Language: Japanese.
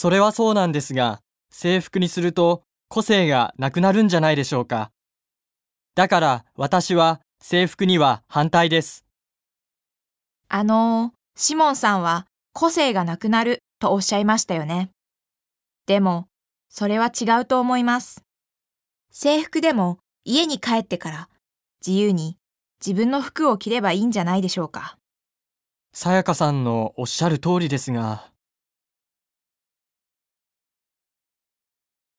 それはそうなんですが、制服にすると個性がなくなるんじゃないでしょうか。だから私は制服には反対です。あの、シモンさんは個性がなくなるとおっしゃいましたよね。でも、それは違うと思います。制服でも家に帰ってから自由に自分の服を着ればいいんじゃないでしょうか。さやかさんのおっしゃる通りですが、